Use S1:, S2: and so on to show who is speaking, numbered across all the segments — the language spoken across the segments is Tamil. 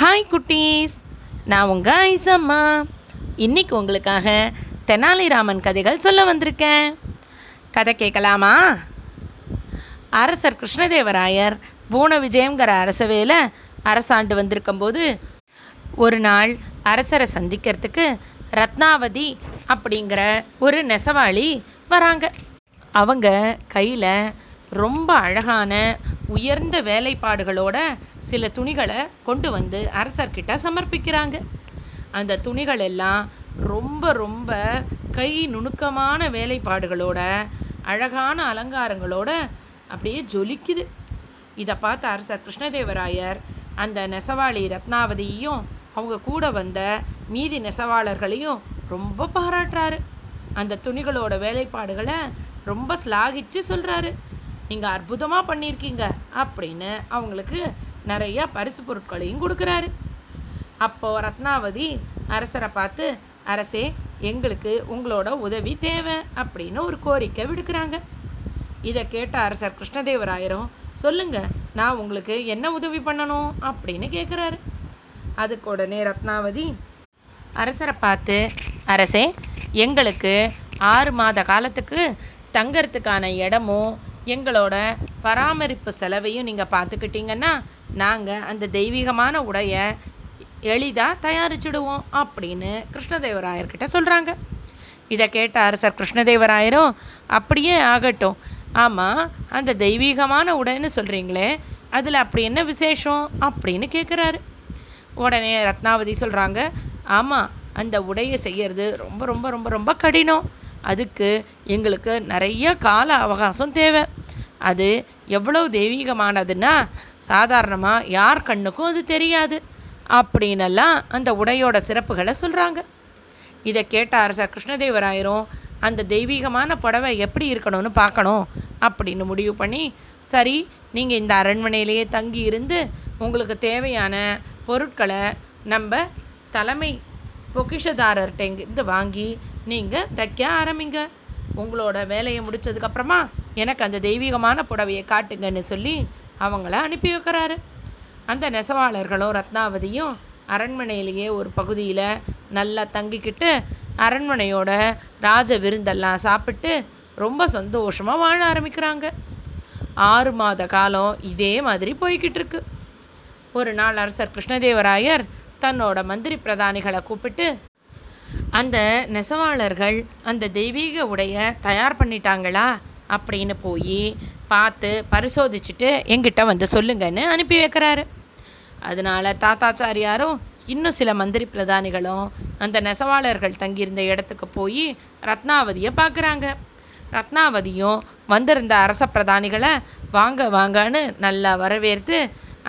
S1: ஹாய் குட்டீஸ். நான் உங்கள் ஐசம்மா. இன்னைக்கு உங்களுக்காக தெனாலிராமன் கதைகள் சொல்ல வந்திருக்கேன். கதை கேட்கலாமா? அரசர் கிருஷ்ணதேவராயர் பூன விஜயங்கிற அரசவேல அரசாண்டு வந்திருக்கும்போது ஒரு நாள் அரசரை சந்திக்கிறதுக்கு ரத்னாவதி அப்படிங்கிற ஒரு நெசவாளி வராங்க. அவங்க கையில் ரொம்ப அழகான உயர்ந்த வேலைப்பாடுகளோட சில துணிகளை கொண்டு வந்து அரசர்கிட்ட சமர்ப்பிக்கிறாங்க. அந்த துணிகள் எல்லாம் ரொம்ப ரொம்ப கை நுணுக்கமான வேலைப்பாடுகளோட அழகான அலங்காரங்களோட அப்படியே ஜொலிக்குது. இதை பார்த்த அரசர் கிருஷ்ணதேவராயர் அந்த நெசவாளி ரத்னாவதியையும் அவங்க கூட வந்த மீதி நெசவாளர்களையும் ரொம்ப பாராட்டுறாரு. அந்த துணிகளோட வேலைப்பாடுகளை ரொம்ப ஸ்லாகிச்சு சொல்கிறாரு நீங்கள் அற்புதமாக பண்ணியிருக்கீங்க அப்படின்னு அவங்களுக்கு நிறையா பரிசு பொருட்களையும் கொடுக்குறாரு. அப்போது ரத்னாவதி அரசரை பார்த்து அரசே எங்களுக்கு உங்களோட உதவி தேவை அப்படின்னு ஒரு கோரிக்கை விடுக்கிறாங்க. இதை கேட்ட அரசர் கிருஷ்ணதேவராயரும் சொல்லுங்க நான் உங்களுக்கு என்ன உதவி பண்ணணும்? அப்படின்னு கேட்குறாரு அதுக்கு உடனே ரத்னாவதி அரசரை பார்த்து அரசே எங்களுக்கு ஆறு மாத காலத்துக்கு தங்கறதுக்கான இடமும் எங்களோட பராமரிப்பு செலவையும் நீங்கள் பார்த்துக்கிட்டீங்கன்னா நாங்கள் அந்த தெய்வீகமான உடையை எளிதாக தயாரிச்சுடுவோம் அப்படின்னு கிருஷ்ணதேவராயர்கிட்ட சொல்கிறாங்க இதை கேட்ட அரசர் கிருஷ்ணதேவராயரும் அப்படியே ஆகட்டும். ஆமாம் அந்த தெய்வீகமான உடைன்னு சொல்கிறீங்களே அதில் அப்படி என்ன விசேஷம்? அப்படின்னு கேட்குறாரு உடனே ரத்னாவதி சொல்கிறாங்க ஆமாம் அந்த உடையை செய்கிறது ரொம்ப ரொம்ப ரொம்ப ரொம்ப கடினம். அதுக்கு எங்களுக்கு நிறைய கால அவகாசம் தேவை. அது எவ்வளோ தெய்வீகமானதுன்னா சாதாரணமாக யார் கண்ணுக்கும் அது தெரியாது அப்படின்னெல்லாம் அந்த உடையோட சிறப்புகளை சொல்கிறாங்க இதை கேட்ட அரசர் கிருஷ்ணதேவராயரும் அந்த தெய்வீகமான புடவை எப்படி இருக்கணும்னு பார்க்கணும் அப்படின்னு முடிவு பண்ணி சரி நீங்கள் இந்த அரண்மனையிலேயே தங்கி இருந்து உங்களுக்கு தேவையான பொருட்களை நம்ம தலைமை பொக்கிஷதாரர்கிட்ட இருந்து வாங்கி நீங்கள் தைக்க ஆரம்பிங்க. உங்களோட வேலையை முடிச்சதுக்கப்புறமா எனக்கு அந்த தெய்வீகமான புடவையை காட்டுங்கன்னு சொல்லி அவங்கள அனுப்பி வைக்கிறாரு. அந்த நெசவாளர்களும் ரத்னாவதியும் அரண்மனையிலேயே ஒரு பகுதியில் நல்லா தங்கிக்கிட்டு அரண்மனையோட ராஜ விருந்தெல்லாம் சாப்பிட்டு ரொம்ப சந்தோஷமாக வாழ ஆரம்பிக்கிறாங்க. ஆறு மாத காலம் இதே மாதிரி போய்கிட்டு இருக்கு. ஒரு நாள் அரசர் கிருஷ்ணதேவராயர் தன்னோட மந்திரி பிரதானிகளை கூப்பிட்டு அந்த நெசவாளர்கள் அந்த தெய்வீக உடைய தயார் பண்ணிட்டாங்களா அப்படின்னு போய் பார்த்து பரிசோதிச்சுட்டு எங்கிட்ட வந்து சொல்லுங்கன்னு அனுப்பி வைக்கிறாரு. அதனால தாத்தாச்சாரியாரும் இன்னும் சில மந்திரி பிரதானிகளும் அந்த நெசவாளர்கள் தங்கியிருந்த இடத்துக்கு போய் ரத்னாவதியை பார்க்குறாங்க. ரத்னாவதியும் வந்திருந்த அரச பிரதானிகளை வாங்க வாங்கன்னு நல்லா வரவேற்று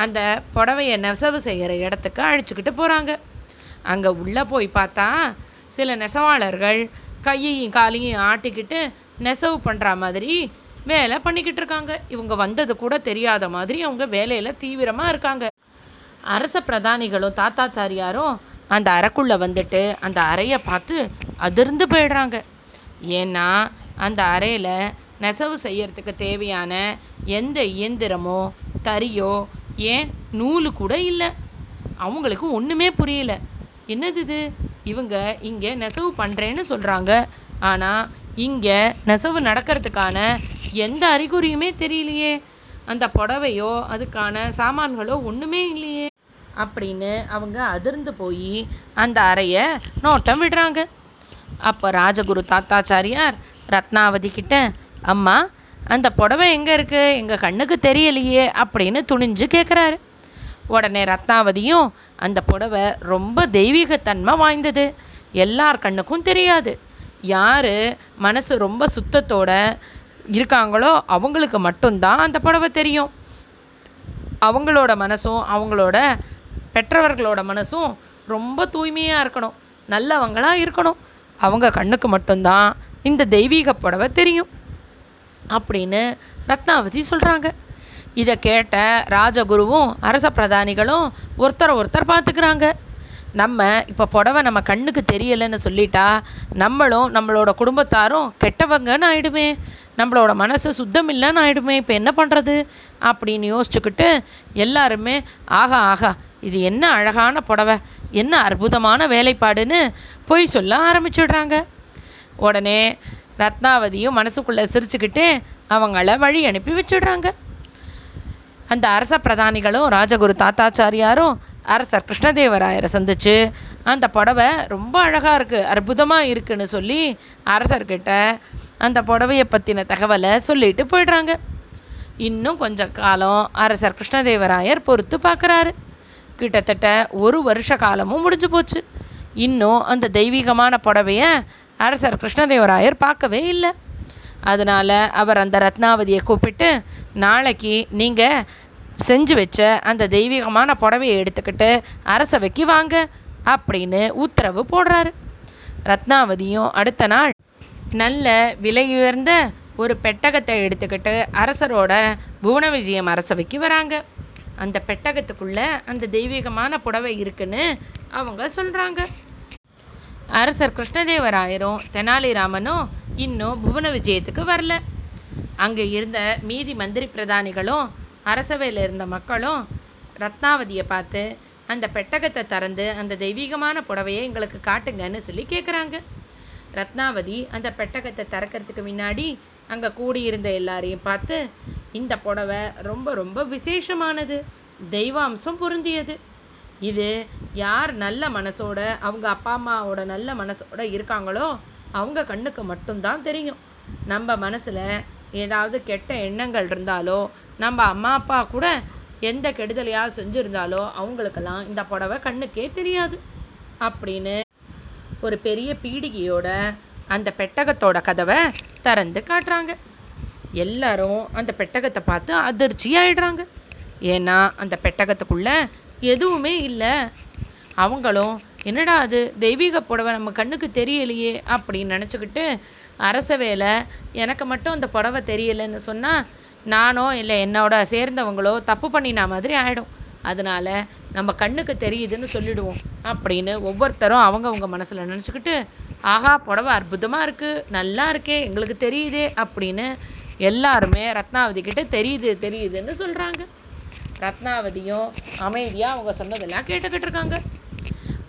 S1: அந்த புடவையை நெசவு செய்கிற இடத்துக்கு அழைச்சிக்கிட்டு போகிறாங்க அங்கே உள்ளே போய் பார்த்தா சில நெசவாளர்கள் கையையும் காலையும் ஆட்டிக்கிட்டு நெசவு பண்ணுற மாதிரி வேலை பண்ணிக்கிட்டு இருக்காங்க. இவங்க வந்தது கூட தெரியாத மாதிரி அவங்க வேலையில் தீவிரமாக இருக்காங்க. அரச பிரதானிகளும் தாத்தாச்சாரியாரும் அந்த அறைக்குள்ளே வந்துட்டு அந்த அறையை பார்த்து அதிர்ந்து போயிடுறாங்க. ஏன்னா அந்த அறையில் நெசவு செய்யறதுக்கு தேவையான எந்த இயந்திரமோ தறியோ ஏன் நூலு கூட இல்லை. அவங்களுக்கு ஒன்றுமே புரியல. என்னது இது? இவங்க இங்கே நெசவு பண்ணுறேன்னு சொல்கிறாங்க ஆனால் இங்கே நெசவு நடக்கிறதுக்கான எந்த அறிகுறியுமே தெரியலையே. அந்த புடவையோ அதுக்கான சாமான்களோ ஒன்றுமே இல்லையே. அப்படின்னு அவங்க அதிர்ந்து போய் அந்த அறையை நோட்டம் விடுறாங்க. அப்போ ராஜகுரு தாத்தாச்சாரியார் ரத்னாவதி கிட்ட அம்மா அந்த புடவை எங்கே இருக்குது எங்கள் கண்ணுக்கு தெரியலையே அப்படின்னு துணிஞ்சு கேட்குறாரு உடனே ரத்னாவதியும் அந்த புடவை ரொம்ப தெய்வீகத்தன்மை வாய்ந்தது. எல்லார் கண்ணுக்கும் தெரியாது. யார் மனசு ரொம்ப சுத்தத்தோட இருக்காங்களோ அவங்களுக்கு மட்டும்தான் அந்த புடவை தெரியும். அவங்களோட மனசும் அவங்களோட பெற்றவர்களோட மனசும் ரொம்ப தூய்மையாக இருக்கணும். நல்லவங்களாக இருக்கணும். அவங்க கண்ணுக்கு மட்டும்தான் இந்த தெய்வீக புடவை தெரியும். அப்படின்னு ரத்னாவதி சொல்கிறாங்க இதை கேட்ட ராஜகுருவும் அரச பிரதானிகளும் ஒருத்தரை ஒருத்தர் பார்த்துக்கிறாங்க. நம்ம இப்போ புடவை நம்ம கண்ணுக்கு தெரியலைன்னு சொல்லிட்டா நம்மளும் நம்மளோட குடும்பத்தாரும் கெட்டவங்கன்னு ஆயிடுமே. நம்மளோட மனசு சுத்தம் இல்லைன்னு ஆயிடுமே. இப்போ என்ன பண்ணுறது அப்படின்னு யோசிச்சுக்கிட்டு எல்லாருமே ஆகா ஆகா இது என்ன அழகான புடவை என்ன அற்புதமான வேலைப்பாடுன்னு பொய் சொல்ல ஆரம்பிச்சிடுறாங்க. உடனே ரத்னாவதியும் மனசுக்குள்ளே சிரிச்சுக்கிட்டு அவங்கள வழி அனுப்பி வச்சிடுறாங்க. அந்த அரச பிரதானிகளும் ராஜகுரு தாத்தாச்சாரியாரும் அரசர் கிருஷ்ணதேவராயரை சந்திச்சு அந்த புடவை ரொம்ப அழகாக இருக்குது அற்புதமாக இருக்குன்னு சொல்லி அரசர்கிட்ட அந்த புடவையை பற்றின தகவலை சொல்லிட்டு போயிடுறாங்க. இன்னும் கொஞ்ச காலம் அரசர் கிருஷ்ணதேவராயர் பொறுத்து பார்க்குறாரு. கிட்டத்தட்ட ஒரு வருஷ காலமும் முடிஞ்சு போச்சு. இன்னும் அந்த தெய்வீகமான புடவையை அரசர் கிருஷ்ணதேவராயர் பார்க்கவே இல்லை. அதனால் அவர் அந்த ரத்னாவதியை கூப்பிட்டு நாளைக்கு நீங்கள் செஞ்சு வச்ச அந்த தெய்வீகமான புடவையை எடுத்துக்கிட்டு அரசவைக்கு வாங்க அப்படின்னு உத்தரவு போடுறாரு. ரத்னாவதியும் அடுத்த நாள் நல்ல விலையுயர்ந்த ஒரு பெட்டகத்தை எடுத்துக்கிட்டு அரசரோட புவன விஜயம் அரசவைக்கு வராங்க. அந்த பெட்டகத்துக்குள்ளே அந்த தெய்வீகமான புடவை இருக்குன்னு அவங்க சொல்கிறாங்க அரசர் கிருஷ்ணதேவராயரும் தெனாலிராமனும் இன்னும் புவன விஜயத்துக்கு வரல. அங்கே இருந்த மீதி மந்திரி பிரதானிகளும் அரசவையில் இருந்த மக்களும் ரத்னாவதியை பார்த்து அந்த பெட்டகத்தை திறந்து அந்த தெய்வீகமான புடவையை எங்களுக்கு காட்டுங்கன்னு சொல்லி கேட்குறாங்க ரத்னாவதி அந்த பெட்டகத்தை திறக்கிறதுக்கு முன்னாடி அங்கே கூடியிருந்த எல்லாரையும் பார்த்து இந்த புடவை ரொம்ப ரொம்ப விசேஷமானது. தெய்வாம்சம் பொருந்தியது. இது யார் நல்ல மனசோட அவங்க அப்பா அம்மாவோட நல்ல மனசோட இருக்காங்களோ அவங்க கண்ணுக்கு மட்டும்தான் தெரியும். நம்ம மனசில் ஏதாவது கெட்ட எண்ணங்கள் இருந்தாலோ நம்ம அம்மா அப்பா கூட எந்த கெடுதலையாக செஞ்சுருந்தாலோ அவங்களுக்கெல்லாம் இந்த புடவை கண்ணுக்கே தெரியாது. அப்படின்னு ஒரு பெரிய பீடிகையோட அந்த பெட்டகத்தோட கதவை திறந்து காட்டுறாங்க. எல்லாரும் அந்த பெட்டகத்தை பார்த்து அதிர்ச்சி ஆயிடுறாங்க. ஏன்னா அந்த பெட்டகத்துக்குள்ளே எதுவுமே இல்லை. அவங்களும் என்னடா அது? தெய்வீக புடவை நம்ம கண்ணுக்கு தெரியலையே அப்படின்னு நினச்சிக்கிட்டு அரச வேலை. எனக்கு மட்டும் அந்த புடவை தெரியலைன்னு சொன்னால் நானோ இல்லை என்னோட சேர்ந்தவங்களோ தப்பு பண்ணினா மாதிரி ஆகிடும் அதனால நம்ம கண்ணுக்கு தெரியுதுன்னு சொல்லிடுவோம் அப்படின்னு ஒவ்வொருத்தரும் அவங்கவுங்க மனசில் நினச்சிக்கிட்டு ஆஹா புடவை அற்புதமாக இருக்குது நல்லா இருக்கே எங்களுக்கு தெரியுதே அப்படின்னு எல்லாருமே ரத்னாவதி கிட்ட தெரியுது தெரியுதுன்னு சொல்கிறாங்க ரத்னாவதியும் அமைதியாக அவங்க சொன்னதெல்லாம் கேட்டுக்கிட்டு இருக்காங்க.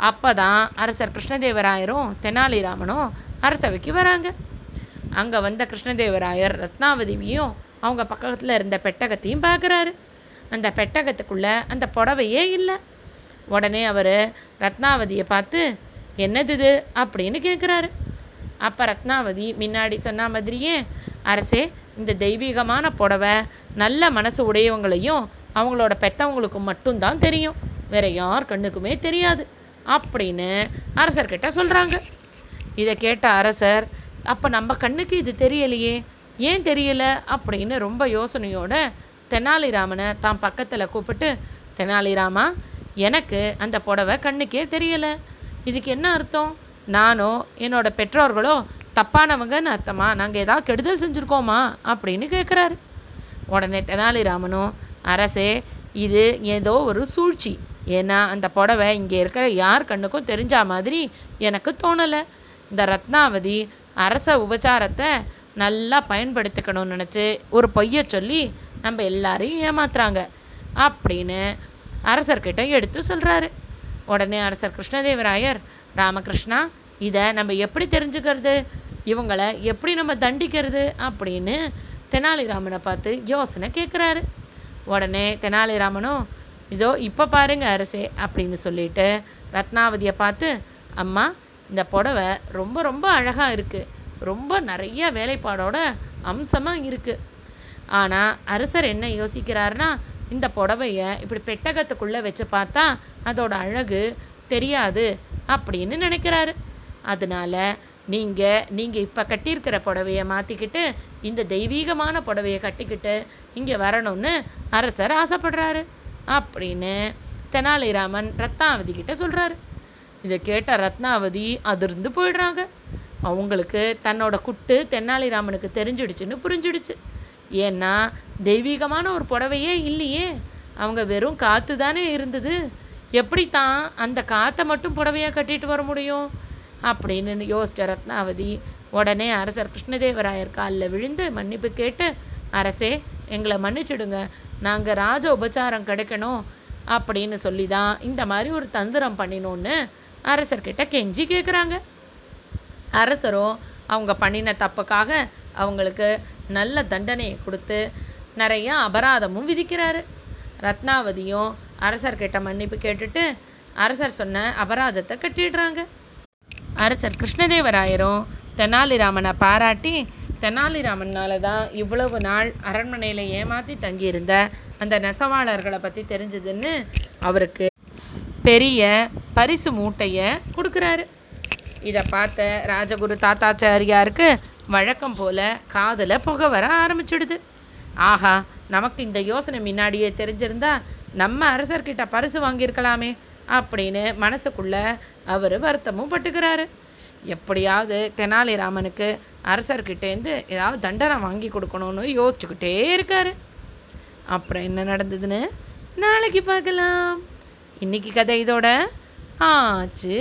S1: அப்போ தான் அரசர் கிருஷ்ணதேவராயரும் தெனாலிராமனும் அரசவைக்கு வராங்க. அங்கே வந்த கிருஷ்ணதேவராயர் ரத்னாவதியையும் அவங்க பக்கத்தில் இருந்த பெட்டகத்தையும் பார்க்குறாரு. அந்த பெட்டகத்துக்குள்ளே அந்த புடவையே இல்லை. உடனே அவர் ரத்னாவதியை பார்த்து என்னது இது? அப்படின்னு கேட்குறாரு அப்போ ரத்னாவதி முன்னாடி சொன்ன மாதிரியே அரசே இந்த தெய்வீகமான புடவை நல்ல மனசு உடையவங்களையும் அவங்களோட பெத்தவங்களுக்கு மட்டும்தான் தெரியும். வேற யார் கண்ணுக்குமே தெரியாது. அப்படின்னு அரசர்கிட்ட சொல்கிறாங்க இதை கேட்ட அரசர் அப்போ நம்ம கண்ணுக்கு இது தெரியலையே ஏன் தெரியல? அப்படின்னு ரொம்ப யோசனையோட தெனாலிராமனை தான் பக்கத்தில் கூப்பிட்டு தெனாலிராமா எனக்கு அந்த புடவை கண்ணுக்கே தெரியலை. இதுக்கு என்ன அர்த்தம்? நானோ என்னோடய பெற்றோர்களோ தப்பானவங்கன்னு அர்த்தமா? நாங்கள் ஏதாவது கெடுதல் செஞ்சுருக்கோமா? அப்படின்னு கேட்குறாரு உடனே தெனாலிராமனும் அரசே இது ஏதோ ஒரு சூழ்ச்சி. ஏன்னா அந்த புடவை இங்கே இருக்கிற யார் கண்ணுக்கும் தெரிஞ்ச மாதிரி எனக்கு தோணலை. இந்த ரத்னாவதி அரச உபச்சாரத்தை நல்லா பயன்படுத்திக்கணும்னு நினச்சி ஒரு பொய்யை சொல்லி நம்ம எல்லாரையும் ஏமாத்துறாங்க அப்படின்னு அரசர்கிட்ட எடுத்து சொல்கிறாரு உடனே அரசர் கிருஷ்ணதேவராயர் ராமகிருஷ்ணா இதை நம்ம எப்படி தெரிஞ்சுக்கிறது? இவங்களை எப்படி நம்ம தண்டிக்கிறது? அப்படின்னு தெனாலிராமனை பார்த்து யோசனை கேட்குறாரு உடனே தெனாலிராமனும் இதோ இப்போ பாருங்க அரசே அப்படின்னு சொல்லிட்டு ரத்னாவதியை பார்த்து அம்மா இந்த புடவை ரொம்ப ரொம்ப அழகாக இருக்குது ரொம்ப நிறைய வேலைப்பாடோட அம்சமாக இருக்குது ஆனால் அரசர் என்ன யோசிக்கிறாருன்னா இந்த புடவைய இப்படி பெட்டகத்துக்குள்ளே வச்சு பார்த்தா அதோட அழகு தெரியாது அப்படின்னு நினைக்கிறாரு. அதனால நீங்கள் நீங்கள் இப்போ கட்டியிருக்கிற புடவைய மாற்றிக்கிட்டு இந்த தெய்வீகமான புடவைய கட்டிக்கிட்டு இங்கே வரணும்னு அரசர் ஆசைப்படுறாரு அப்படின்னு தெனாலிராமன் ரத்தாவதி கிட்ட சொல்கிறாரு இதை கேட்ட ரத்னாவதி அதிர்ந்து போயிடுறாங்க. அவங்களுக்கு தன்னோட குட்டு தெனாலிராமனுக்கு தெரிஞ்சிடுச்சுன்னு புரிஞ்சிடுச்சு. ஏன்னா தெய்வீகமான ஒரு புடவையே இல்லையே. அவங்க வெறும் காற்று தானே இருந்தது. எப்படி தான் அந்த காற்றை மட்டும் புடவையாக கட்டிட்டு வர முடியும்? அப்படின்னு யோசிச்ச ரத்னாவதி உடனே அரசர் கிருஷ்ணதேவராயர் காலில் விழுந்து மன்னிப்பு கேட்டு அரசே எங்களை மன்னிச்சிடுங்க. நாங்கள் ராஜ உபச்சாரம் கிடைக்கணும். அப்படின்னு சொல்லி தான் இந்த மாதிரி ஒரு தந்திரம் பண்ணினோன்னு அரசர்கிட்ட கெஞ்சி கேட்குறாங்க அரசரும் அவங்க பண்ணின தப்புக்காக அவங்களுக்கு நல்ல தண்டனையை கொடுத்து நிறைய அபராதமும் விதிக்கிறாரு. ரத்னாவதியும் அரசர்கிட்ட மன்னிப்பு கேட்டுட்டு அரசர் சொன்ன அபராதத்தை கட்டிடுறாங்க. அரசர் கிருஷ்ணதேவராயரும் தெனாலிராமனை பாராட்டி தெனாலிராமனால தான் இவ்வளவு நாள் அரண்மனையில் ஏமாற்றி தங்கியிருந்த அந்த நெசவாளர்களை பற்றி தெரிஞ்சதுன்னு அவருக்கு பெரிய பரிசு மூட்டையை கொடுக்குறாரு. இதை பார்த்த ராஜகுரு தாத்தாச்சாரியாருக்கு வழக்கம் போல் காதில் புகை வர ஆரம்பிச்சிடுது. ஆஹா நமக்கு இந்த யோசனை முன்னாடியே தெரிஞ்சிருந்தா நம்ம அரசர்கிட்ட பரிசு வாங்கியிருக்கலாமே அப்படின்னு மனசுக்குள்ள அவர் வருத்தமும் பட்டுக்கிறாரு. எப்படியாவது தெனாலிராமனுக்கு அரசர்கிட்டேருந்து ஏதாவது தண்டனை வாங்கி கொடுக்கணும்னு யோசிச்சுக்கிட்டே இருக்காரு. அப்புறம் என்ன நடந்ததுன்னு நாளைக்கு பார்க்கலாம். இன்னைக்கு கதை இதோட ஆச்சு.